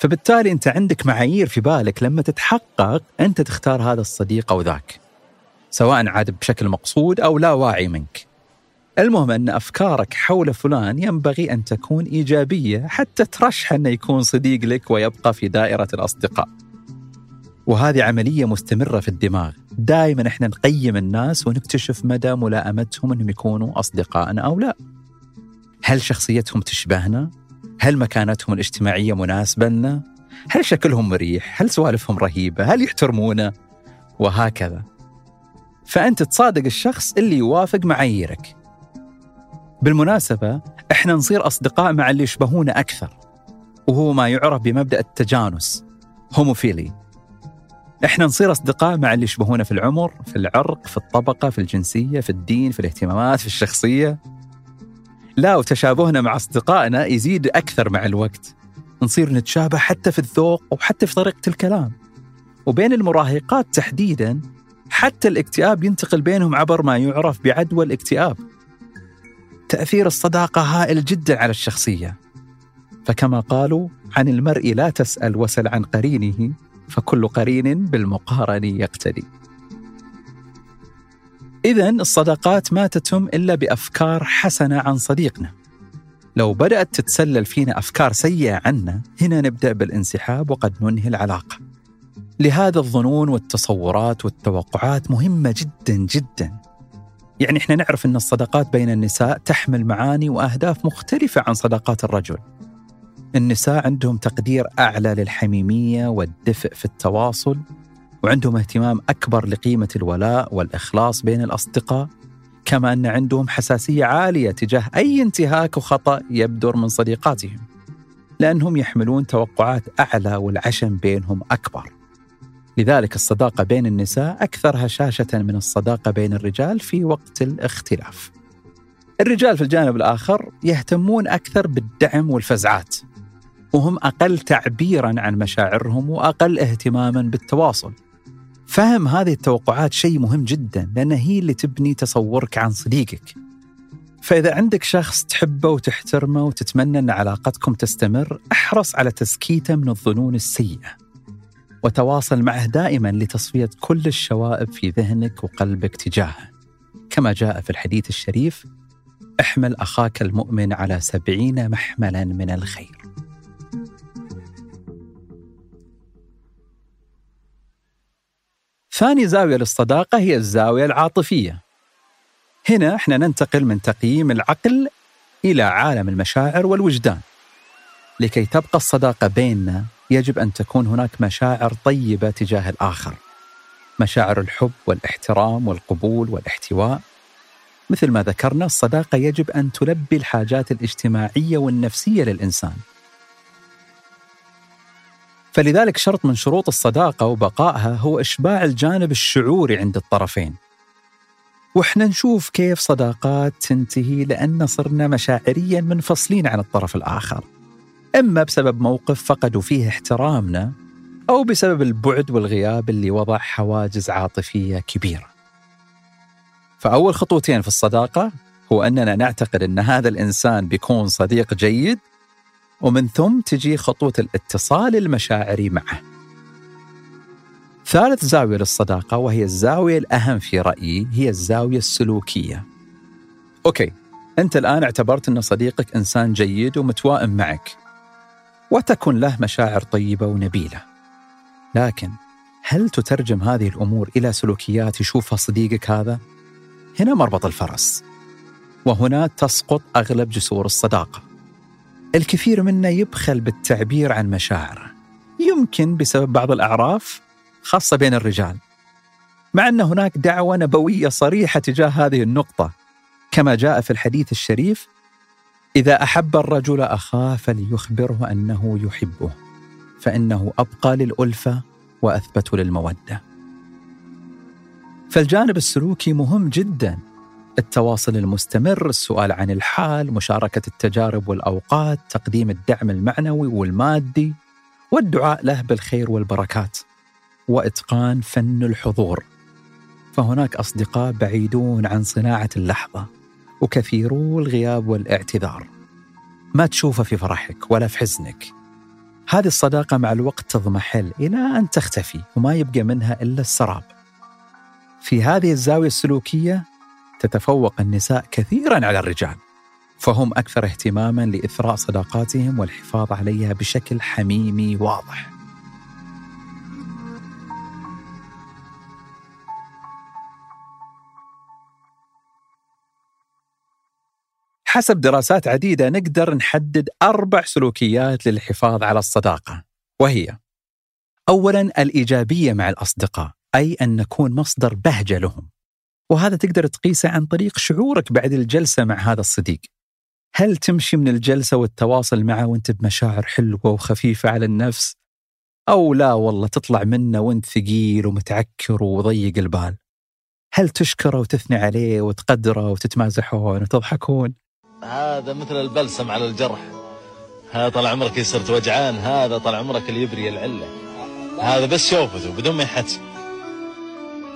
فبالتالي أنت عندك معايير في بالك لما تتحقق أنت تختار هذا الصديق أو ذاك سواء عاد بشكل مقصود أو لا واعي منك المهم أن أفكارك حول فلان ينبغي أن تكون إيجابية حتى ترشح أنه يكون صديق لك ويبقى في دائرة الأصدقاء وهذه عملية مستمرة في الدماغ دائما إحنا نقيم الناس ونكتشف مدى ملائمتهم أنهم يكونوا اصدقائنا أو لا. هل شخصيتهم تشبهنا؟ هل مكانتهم الاجتماعية مناسبة لنا؟ هل شكلهم مريح؟ هل سوالفهم رهيبة؟ هل يحترمونا؟ وهكذا. فأنت تصادق الشخص اللي يوافق معاييرك. بالمناسبة إحنا نصير أصدقاء مع اللي يشبهونا أكثر. وهو ما يعرف بمبدأ التجانس هوموفيلي إحنا نصير أصدقاء مع اللي يشبهونا في العمر، في العرق، في الطبقة، في الجنسية، في الدين، في الاهتمامات، في الشخصية. لا وتشابهنا مع أصدقائنا يزيد أكثر مع الوقت. نصير نتشابه حتى في الذوق وحتى في طريقة الكلام. وبين المراهقات تحديدا حتى الاكتئاب ينتقل بينهم عبر ما يعرف بعدوى الاكتئاب. تأثير الصداقة هائل جدا على الشخصية. فكما قالوا عن المرء لا تسأل وسل عن قرينه فكل قرين بالمقارن يقتدي. إذا الصداقات ما تتم إلا بأفكار حسنة عن صديقنا. لو بدأت تتسلل فينا أفكار سيئة عنا، هنا نبدأ بالانسحاب وقد ننهي العلاقة. لهذا الظنون والتصورات والتوقعات مهمة جدا جدا. يعني إحنا نعرف إن الصداقات بين النساء تحمل معاني وأهداف مختلفة عن صداقات الرجل. النساء عندهم تقدير أعلى للحميمية والدفء في التواصل وعندهم اهتمام أكبر لقيمة الولاء والإخلاص بين الأصدقاء كما أن عندهم حساسية عالية تجاه أي انتهاك وخطأ يبدر من صديقاتهم لأنهم يحملون توقعات أعلى والعشم بينهم أكبر. لذلك الصداقة بين النساء أكثر هشاشة من الصداقة بين الرجال في وقت الاختلاف. الرجال في الجانب الآخر يهتمون أكثر بالدعم والفزعات وهم أقل تعبيرا عن مشاعرهم وأقل اهتماما بالتواصل. فهم هذه التوقعات شيء مهم جدا لأن هي اللي تبني تصورك عن صديقك. فإذا عندك شخص تحبه وتحترمه وتتمنى أن علاقتكم تستمر أحرص على تسكيته من الظنون السيئة. وتواصل معه دائما لتصفية كل الشوائب في ذهنك وقلبك تجاهه. كما جاء في الحديث الشريف احمل أخاك المؤمن على سبعين محملا من الخير. ثاني زاوية للصداقة هي الزاوية العاطفية. هنا إحنا ننتقل من تقييم العقل إلى عالم المشاعر والوجدان. لكي تبقى الصداقة بيننا يجب أن تكون هناك مشاعر طيبة تجاه الآخر. مشاعر الحب والاحترام والقبول والاحتواء. مثل ما ذكرنا الصداقة يجب أن تلبي الحاجات الاجتماعية والنفسية للإنسان. فلذلك شرط من شروط الصداقة وبقائها هو إشباع الجانب الشعوري عند الطرفين. وإحنا نشوف كيف صداقات تنتهي لأن صرنا مشاعريا منفصلين عن الطرف الآخر. إما بسبب موقف فقدوا فيه احترامنا أو بسبب البعد والغياب اللي وضع حواجز عاطفية كبيرة. فأول خطوتين في الصداقة هو أننا نعتقد أن هذا الإنسان بيكون صديق جيد ومن ثم تجي خطوة الاتصال المشاعري معه. ثالث زاوية للصداقة وهي الزاوية الأهم في رأيي هي الزاوية السلوكية. أوكي أنت الآن اعتبرت أن صديقك إنسان جيد ومتوائم معك. وتكن له مشاعر طيبة ونبيلة. لكن هل تترجم هذه الأمور إلى سلوكيات يشوفها صديقك هذا؟ هنا مربط الفرس. وهنا تسقط أغلب جسور الصداقة. الكثير منا يبخل بالتعبير عن مشاعره يمكن بسبب بعض الأعراف خاصة بين الرجال. مع أن هناك دعوة نبوية صريحة تجاه هذه النقطة. كما جاء في الحديث الشريف إذا أحب الرجل أخاه فليخبره أنه يحبه فإنه أبقى للألفة وأثبت للمودة. فالجانب السلوكي مهم جدا. التواصل المستمر السؤال عن الحال مشاركة التجارب والأوقات تقديم الدعم المعنوي والمادي والدعاء له بالخير والبركات وإتقان فن الحضور. فهناك أصدقاء بعيدون عن صناعة اللحظة وكثيرو الغياب والاعتذار. ما تشوفه في فرحك ولا في حزنك. هذه الصداقة مع الوقت تضمحل إلى أن تختفي وما يبقى منها إلا السراب. في هذه الزاوية السلوكية تتفوق النساء كثيرا على الرجال فهم أكثر اهتماما لإثراء صداقاتهم والحفاظ عليها بشكل حميمي واضح. حسب دراسات عديدة نقدر نحدد أربع سلوكيات للحفاظ على الصداقة وهي أولا الإيجابية مع الأصدقاء أي أن نكون مصدر بهجة لهم. وهذا تقدر تقيسه عن طريق شعورك بعد الجلسة مع هذا الصديق. هل تمشي من الجلسة والتواصل معه وانت بمشاعر حلوة وخفيفة على النفس؟ أو لا والله تطلع منه وانت ثقيل ومتعكر وضيق البال. هل تشكره وتثني عليه وتقدره وتتمازحون وتضحكون؟ هذا مثل البلسم على الجرح. هذا طال عمرك صرت وجعان هذا طال عمرك اللي يبري العلة. هذا بس شوفته بدون ما يحس.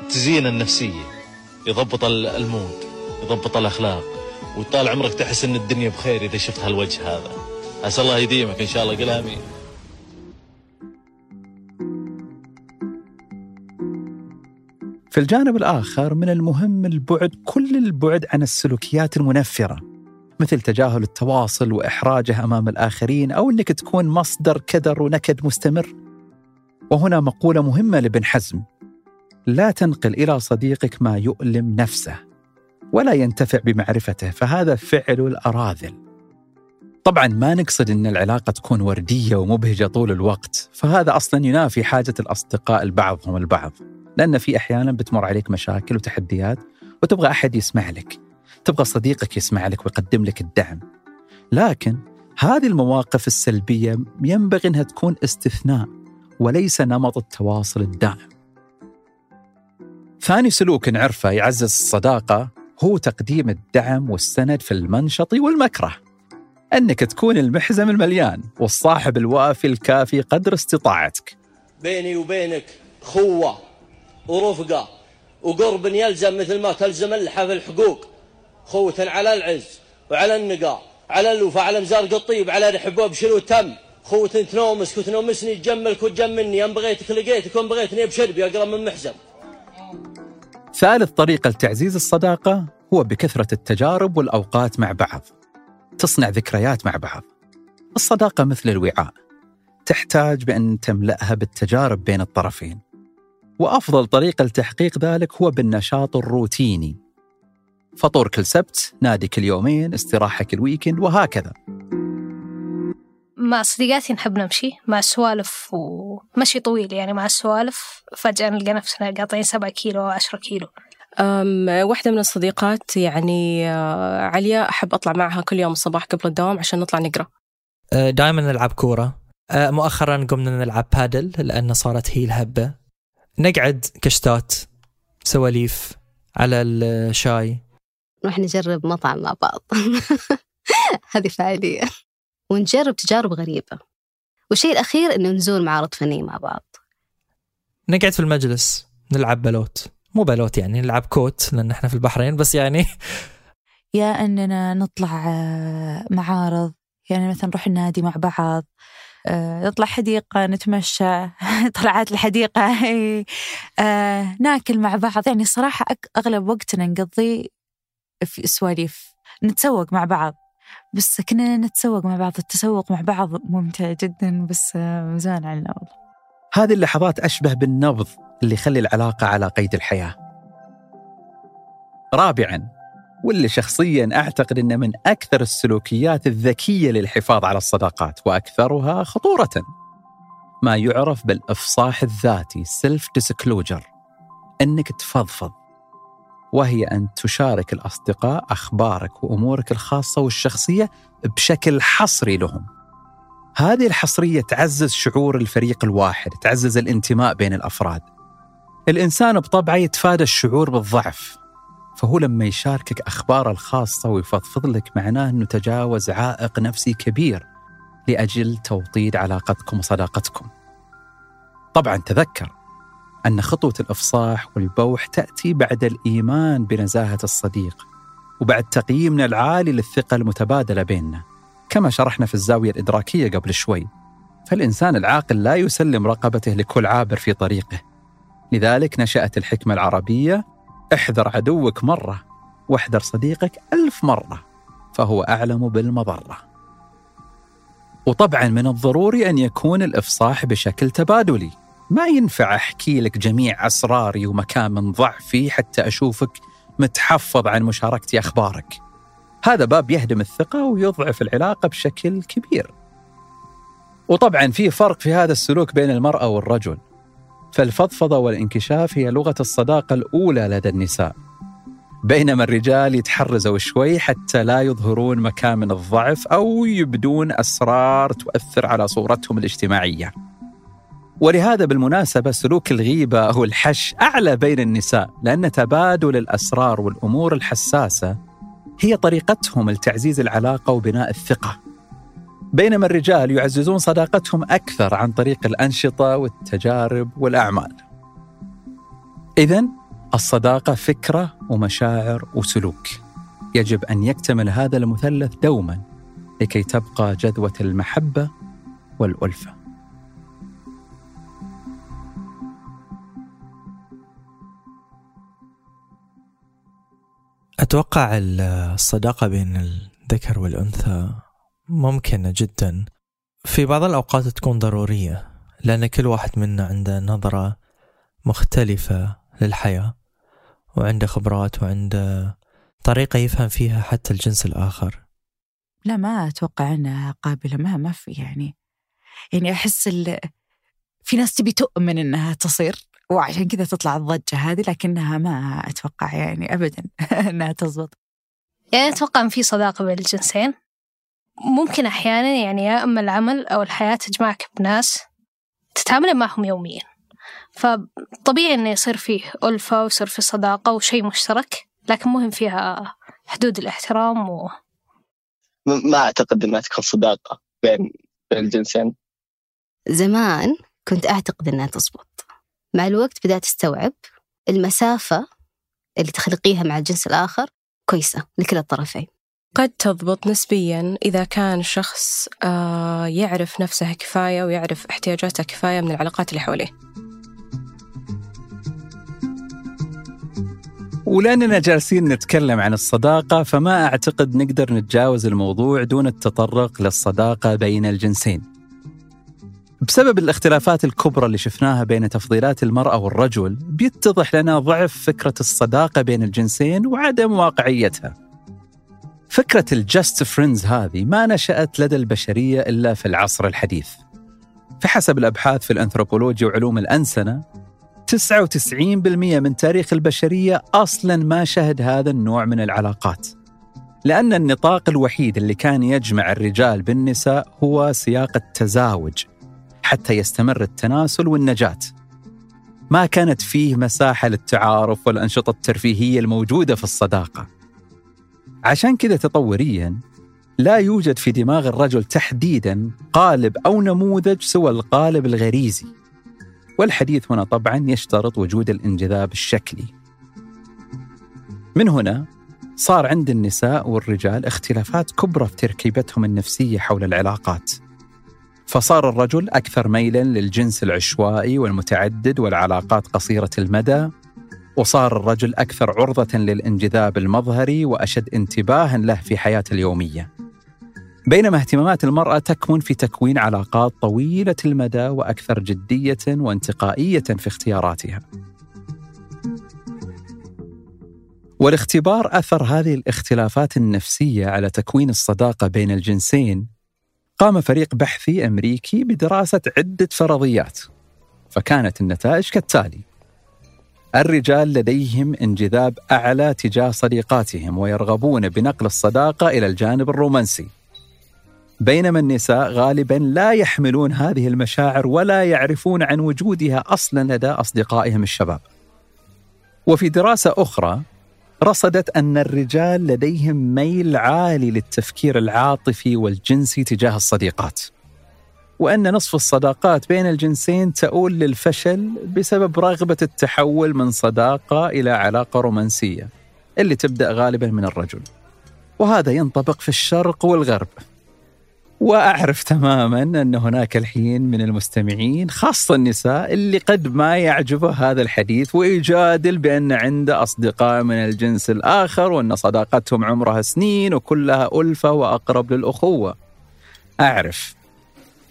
تزيين النفسية. يضبط المود يضبط الأخلاق. وطال عمرك تحس إن الدنيا بخير إذا شفت هالوجه هذا. أسأل الله يديمك إن شاء الله. قل آمين. في الجانب الآخر من المهم البعد كل البعد عن السلوكيات المنفرة مثل تجاهل التواصل وإحراجه أمام الآخرين أو أنك تكون مصدر كدر ونكد مستمر. وهنا مقولة مهمة لابن حزم. لا تنقل إلى صديقك ما يؤلم نفسه ولا ينتفع بمعرفته فهذا فعل الأراذل. طبعا ما نقصد أن العلاقة تكون وردية ومبهجة طول الوقت فهذا أصلا ينافي حاجة الأصدقاء البعضهم البعض. لأن في أحيانا بتمر عليك مشاكل وتحديات وتبغى أحد يسمع لك تبغى صديقك يسمع لك ويقدم لك الدعم. لكن هذه المواقف السلبية ينبغي أنها تكون استثناء وليس نمط التواصل الدائم. ثاني سلوك نعرفه يعزز الصداقة هو تقديم الدعم والسند في المنشط والمكره. أنك تكون المحزم المليان والصاحب الوافي الكافي قدر استطاعتك. بيني وبينك خوة ورفقة وقرب يلزم مثل ما تلزم اللحى في الحقوق. خوة على العز وعلى النقاء على الوفا على مزارق الطيب على رحبوب شنو تم. خوة تنومسك وتنومسني تجملك وتجملني ان بغيتك لقيتك وان بغيتني بشربي أقرب من محزم. ثالث طريقة لتعزيز الصداقة هو بكثرة التجارب والأوقات مع بعض. تصنع ذكريات مع بعض. الصداقة مثل الوعاء. تحتاج بأن تملأها بالتجارب بين الطرفين. وأفضل طريقة لتحقيق ذلك هو بالنشاط الروتيني. فطور كل سبت نادي كل يومين استراحة كل ويكند وهكذا. مع صديقاتي نحب نمشي مع السوالف ومشي طويل يعني مع السوالف. فجأة نلقى نفسنا قاطعين سبعة كيلو أو عشرة كيلو. أم واحدة من الصديقات يعني آه، عليا أحب أطلع معها كل يوم الصباح قبل الدوام عشان نطلع نقرأ. دائما نلعب كورة. آه، مؤخرا قمنا نلعب بادل لأن صارت هي الهبة. نقعد كشتات سواليف على الشاي. نروح نجرب مطعم مع بعض. (laughs) هذه فعالية ونجرب تجارب غريبة. والشيء الأخير إنه نزور معارض فنية مع بعض. نقعد في المجلس نلعب بلوت. مو بلوت يعني نلعب كوت لأن إحنا في البحرين بس يعني (laughs) يا أننا نطلع آه، معارض. يعني مثلا نروح النادي مع بعض. آه، نطلع حديقة نتمشى. (laughs) طلعات الحديقة. آه، ناكل مع بعض. يعني صراحة أك- أغلب وقتنا نقضيه في سواليف نتسوق مع بعض. بس كنا نتسوق مع بعض. التسوق مع بعض ممتع جدا بس آه، مزان علينا والله هذه اللحظات أشبه بالنبض اللي يخلي العلاقة على قيد الحياة. رابعا واللي شخصيا أعتقد أنه من أكثر السلوكيات الذكية للحفاظ على الصداقات وأكثرها خطورة. ما يعرف بالإفصاح الذاتي self disclosure أنك تفضفض. وهي أن تشارك الأصدقاء أخبارك وأمورك الخاصة والشخصية بشكل حصري لهم. هذه الحصرية تعزز شعور الفريق الواحد تعزز الانتماء بين الأفراد. الإنسان بطبعه يتفادى الشعور بالضعف فهو لما يشاركك أخباره الخاصة ويفضفض لك معناه أنه تجاوز عائق نفسي كبير لأجل توطيد علاقتكم وصداقتكم. طبعا تذكر أن خطوة الإفصاح والبوح تأتي بعد الإيمان بنزاهة الصديق وبعد تقييمنا العالي للثقة المتبادلة بيننا كما شرحنا في الزاوية الإدراكية قبل شوي. فالإنسان العاقل لا يسلم رقبته لكل عابر في طريقه. لذلك نشأت الحكمة العربية احذر عدوك مرة واحذر صديقك ألف مرة فهو أعلم بالمضرة. وطبعا من الضروري أن يكون الإفصاح بشكل تبادلي. ما ينفع أحكي لك جميع أسراري ومكان من ضعفي حتى أشوفك متحفظ عن مشاركتي أخبارك. هذا باب يهدم الثقة ويضعف العلاقة بشكل كبير. وطبعا في فرق في هذا السلوك بين المرأة والرجل. فالفضفضة والانكشاف هي لغة الصداقة الأولى لدى النساء. بينما الرجال يتحرزوا شوي حتى لا يظهرون مكان من الضعف أو يبدون أسرار تؤثر على صورتهم الاجتماعية. ولهذا بالمناسبة سلوك الغيبة أو الحش أعلى بين النساء لأن تبادل الأسرار والأمور الحساسة هي طريقتهم لتعزيز العلاقة وبناء الثقة. بينما الرجال يعززون صداقتهم أكثر عن طريق الأنشطة والتجارب والأعمال. إذا الصداقة فكرة ومشاعر وسلوك. يجب أن يكتمل هذا المثلث دوما لكي تبقى جذوة المحبة والألفة. أتوقع الصداقة بين الذكر والأنثى ممكنة جدا. في بعض الأوقات تكون ضرورية لأن كل واحد منا عنده نظرة مختلفة للحياة وعنده خبرات وعنده طريقة يفهم فيها حتى الجنس الآخر. لا ما أتوقع أنها قابلة ما ما في يعني يعني أحس ال... في ناس تبي تؤمن أنها تصير. وعشان كذا تطلع الضجة هذه لكنها ما أتوقع يعني أبدا (laughs) أنها تزبط. يعني أتوقع إن في صداقة بين الجنسين. ممكن أحيانا يعني يا إما العمل أو الحياة تجمعك بناس تتعامل معهم يوميا. فطبيعي إنه يصير فيه ألفة ويصير في صداقة وشيء مشترك لكن مهم فيها حدود الاحترام و... ما أعتقد أنها تكون صداقة بين بين الجنسين. زمان كنت أعتقد إنها تزبط. مع الوقت بدأت أستوعب المسافة اللي تخلقيها مع الجنس الآخر كويسة لكلا الطرفين قد تضبط نسبيا إذا كان شخص آه، يعرف نفسه كفاية ويعرف احتياجاته كفاية من العلاقات اللي حواليه ولأننا جالسين نتكلم عن الصداقة فما أعتقد نقدر نتجاوز الموضوع دون التطرق للصداقة بين الجنسين. بسبب الاختلافات الكبرى اللي شفناها بين تفضيلات المرأة والرجل بيتضح لنا ضعف فكرة الصداقة بين الجنسين وعدم واقعيتها. فكرة ال just friends هذه ما نشأت لدى البشرية إلا في العصر الحديث. فحسب الأبحاث في الأنثروبولوجيا وعلوم الأنسنة 99% من تاريخ البشرية أصلا ما شهد هذا النوع من العلاقات لأن النطاق الوحيد اللي كان يجمع الرجال بالنساء هو سياق التزاوج حتى يستمر التناسل والنجاة ما كانت فيه مساحة للتعارف والأنشطة الترفيهية الموجودة في الصداقة عشان كذا تطوريا لا يوجد في دماغ الرجل تحديدا قالب أو نموذج سوى القالب الغريزي والحديث هنا طبعا يشترط وجود الانجذاب الشكلي. من هنا صار عند النساء والرجال اختلافات كبرى في تركيبتهم النفسية حول العلاقات. فصار الرجل أكثر ميلا للجنس العشوائي والمتعدد والعلاقات قصيرة المدى، وصار الرجل أكثر عرضة للانجذاب المظهري وأشد انتباها له في حياته اليومية. بينما اهتمامات المرأة تكمن في تكوين علاقات طويلة المدى وأكثر جدية وانتقائية في اختياراتها. ولاختبار أثر هذه الاختلافات النفسية على تكوين الصداقة بين الجنسين، قام فريق بحثي أمريكي بدراسة عدة فرضيات. فكانت النتائج كالتالي: الرجال لديهم انجذاب أعلى تجاه صديقاتهم ويرغبون بنقل الصداقة إلى الجانب الرومانسي. بينما النساء غالبا لا يحملون هذه المشاعر ولا يعرفون عن وجودها أصلا لدى أصدقائهم الشباب. وفي دراسة أخرى رصدت أن الرجال لديهم ميل عالي للتفكير العاطفي والجنسي تجاه الصديقات. وأن نصف الصداقات بين الجنسين تؤول للفشل بسبب رغبة التحول من صداقة إلى علاقة رومانسية اللي تبدأ غالبا من الرجل. وهذا ينطبق في الشرق والغرب. وأعرف تماما أن هناك الحين من المستمعين خاصة النساء اللي قد ما يعجبه هذا الحديث ويجادل بأن عنده أصدقاء من الجنس الآخر وأن صداقتهم عمرها سنين وكلها ألفة وأقرب للأخوة. أعرف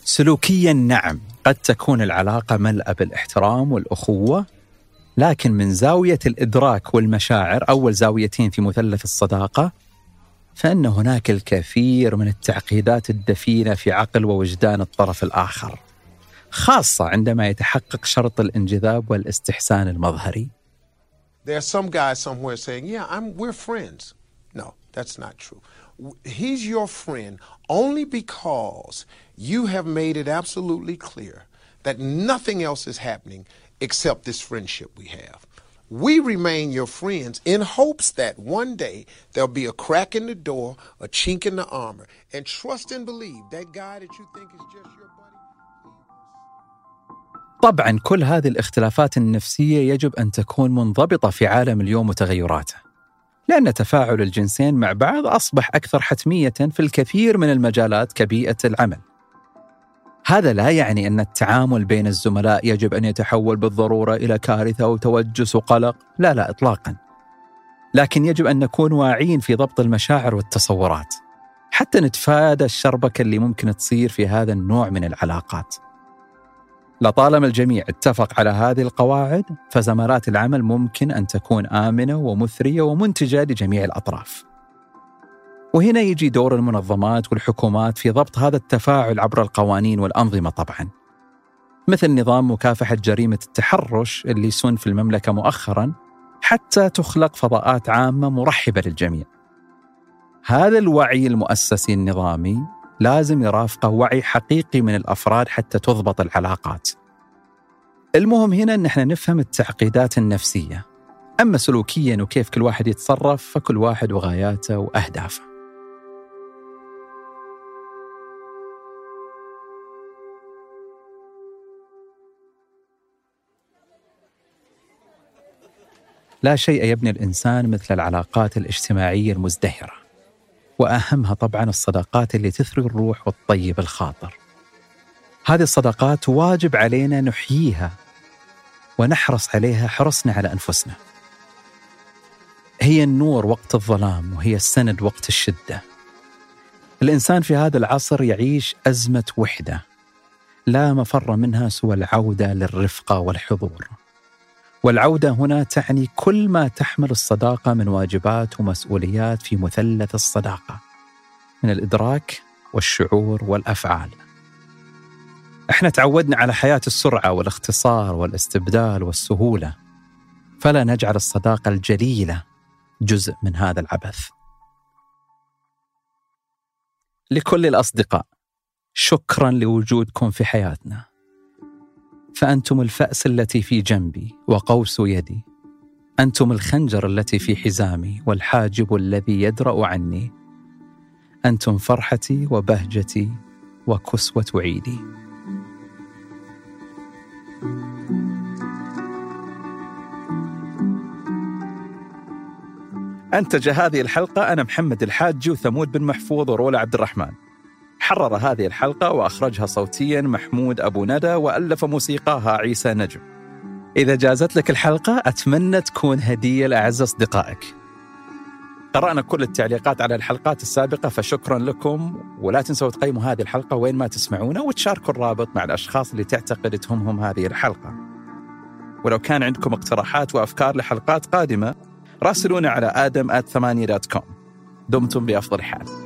سلوكيا نعم قد تكون العلاقة ملأى بالإحترام والأخوة لكن من زاوية الإدراك والمشاعر أول زاويتين في مثلث الصداقة فان هناك الكثير من التعقيدات الدفينه في عقل ووجدان الطرف الآخر خاصه عندما يتحقق شرط الانجذاب والاستحسان المظهري There are some guys somewhere saying, "Yeah, I'm we're friends." No, that's not true. He's your friend only because you have made it absolutely clear that nothing else is happening except this friendship we have. We remain your friends in hopes that one day there'll be a crack in the door, a chink in the armor, and trust and believe that guy that you think is just your buddy. طبعا كل هذه الاختلافات النفسيه يجب ان تكون منضبطه في عالم اليوم وتغيراته لأن تفاعل الجنسين مع بعض اصبح أكثر حتميه في الكثير من المجالات كبيئه العمل هذا لا يعني أن التعامل بين الزملاء يجب أن يتحول بالضرورة إلى كارثة وتوجس وقلق. لا لا اطلاقا. لكن يجب أن نكون واعيين في ضبط المشاعر والتصورات. حتى نتفادى الشربكة اللي ممكن تصير في هذا النوع من العلاقات. لطالما الجميع اتفق على هذه القواعد فزمرات العمل ممكن أن تكون آمنة ومثرية ومنتجة لجميع الأطراف. وهنا يجي دور المنظمات والحكومات في ضبط هذا التفاعل عبر القوانين والأنظمة طبعا. مثل نظام مكافحة جريمة التحرش اللي سن في المملكة مؤخرا حتى تخلق فضاءات عامة مرحبة للجميع. هذا الوعي المؤسسي النظامي لازم يرافقه وعي حقيقي من الأفراد حتى تضبط العلاقات. المهم هنا إن إحنا نفهم التعقيدات النفسية. أما سلوكيا وكيف كل واحد يتصرف فكل واحد وغاياته وأهدافه. لا شيء يبني الإنسان مثل العلاقات الاجتماعية المزدهره. وأهمها طبعا الصداقات اللي تثري الروح وتطيب الخاطر. هذه الصداقات واجب علينا نحييها ونحرص عليها حرصنا على أنفسنا. هي النور وقت الظلام وهي السند وقت الشدة. الإنسان في هذا العصر يعيش أزمة وحدة لا مفر منها سوى العودة للرفقة والحضور. والعودة هنا تعني كل ما تحمل الصداقة من واجبات ومسؤوليات في مثلث الصداقة من الإدراك والشعور والأفعال. إحنا تعودنا على حياة السرعة والاختصار والاستبدال والسهولة فلا نجعل الصداقة الجليلة جزء من هذا العبث. لكل الأصدقاء شكرا لوجودكم في حياتنا. فأنتم الفأس التي في جنبي وقوس يدي. أنتم الخنجر التي في حزامي والحاجب الذي يدرأ عني. أنتم فرحتي وبهجتي وكسوة عيدي. أنتج هذه الحلقة أنا محمد الحاجي وثمود بن محفوظ ورولا عبد الرحمن حرر هذه الحلقة وأخرجها صوتيا محمود أبو ندى وألف موسيقاها عيسى نجم. إذا جازت لك الحلقة أتمنى تكون هدية لأعز أصدقائك. قرأنا كل التعليقات على الحلقات السابقة فشكرا لكم. ولا تنسوا تقيموا هذه الحلقة وين ما تسمعونا وتشاركوا الرابط مع الأشخاص اللي تعتقد تهمهم هذه الحلقة. ولو كان عندكم اقتراحات وأفكار لحلقات قادمة راسلونا على آدم ثمانية دوت كوم دمتم بأفضل حال.